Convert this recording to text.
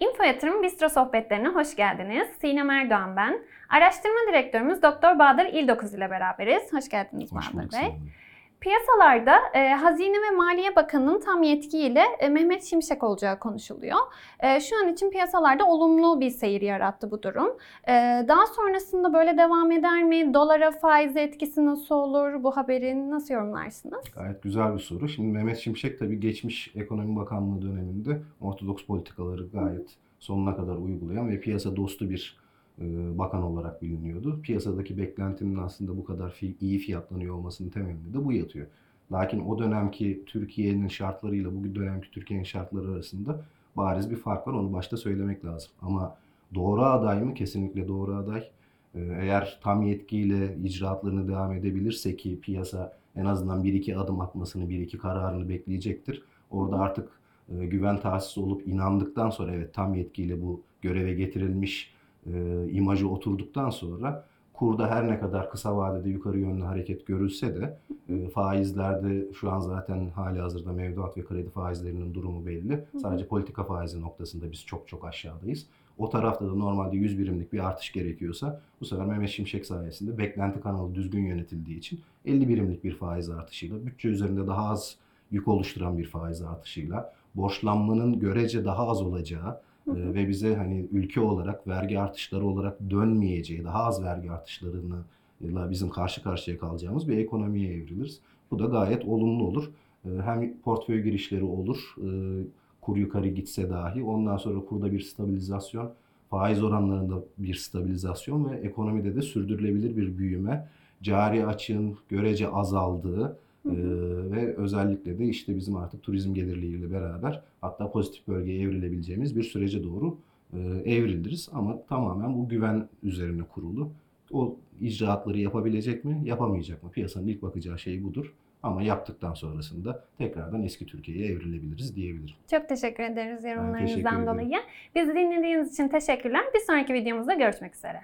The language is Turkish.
Info Yatırım Bistro sohbetlerine hoş geldiniz. Sinem Erdoğan ben. Araştırma direktörümüz Doktor Bahadır İldokuz ile beraberiz. Hoş geldiniz Hoş Bahadır Bey. Hanım. Piyasalarda e, Hazine ve Maliye Bakanı'nın tam yetkiyle e, Mehmet Şimşek olacağı konuşuluyor. E, şu an için piyasalarda olumlu bir seyir yarattı bu durum. E, daha sonrasında böyle devam eder mi? Dolara faiz etkisi nasıl olur? Bu haberi nasıl yorumlarsınız? Gayet güzel bir soru. Şimdi Mehmet Şimşek tabii geçmiş Ekonomi Bakanlığı döneminde ortodoks politikaları gayet sonuna kadar uygulayan ve piyasa dostu bir bakan olarak biliniyordu. Piyasadaki beklentinin aslında bu kadar iyi fiyatlanıyor olmasının temelinde de bu yatıyor. Lakin o dönemki Türkiye'nin şartlarıyla bugün dönemki Türkiye'nin şartları arasında bariz bir fark var. Onu başta söylemek lazım. Ama doğru aday mı? Kesinlikle doğru aday. E, Eğer tam yetkiyle icraatlarını devam edebilirse ki piyasa en azından bir iki adım atmasını, bir iki kararını bekleyecektir. Orada artık e, güven tahsis olup inandıktan sonra evet tam yetkiyle bu göreve getirilmiş e, imajı oturduktan sonra kurda her ne kadar kısa vadede yukarı yönlü hareket görülse de e, faizlerde şu an zaten hali hazırda mevduat ve kredi faizlerinin durumu belli. Sadece politika faizi noktasında biz çok çok aşağıdayız. O tarafta da normalde 100 birimlik bir artış gerekiyorsa bu sefer Mehmet Şimşek sayesinde beklenti kanalı düzgün yönetildiği için 50 birimlik bir faiz artışıyla, bütçe üzerinde daha az yük oluşturan bir faiz artışıyla, borçlanmanın görece daha az olacağı e, ve bize hani ülke olarak vergi artışları olarak dönmeyeceği, daha az vergi artışlarıyla bizim karşı karşıya kalacağımız bir ekonomiye evriliriz. Bu da gayet olumlu olur. Hem portföy girişleri olur, kur yukarı gitse dahi ondan sonra kurda bir stabilizasyon, faiz oranlarında bir stabilizasyon ve ekonomide de sürdürülebilir bir büyüme, cari açığın görece azaldığı e, ve özellikle de işte bizim artık turizm gelirleriyle beraber hatta pozitif bölgeye evrilebileceğimiz bir sürece doğru e, evriliriz. Ama tamamen bu güven üzerine kurulu. O icraatları yapabilecek mi, yapamayacak mı? Piyasanın ilk bakacağı şey budur. Ama yaptıktan sonrasında tekrardan eski Türkiye'ye evrilebiliriz diyebilirim. Çok teşekkür ederiz yorumlarınızdan teşekkür dolayı. Bizi dinlediğiniz için teşekkürler. Bir sonraki videomuzda görüşmek üzere.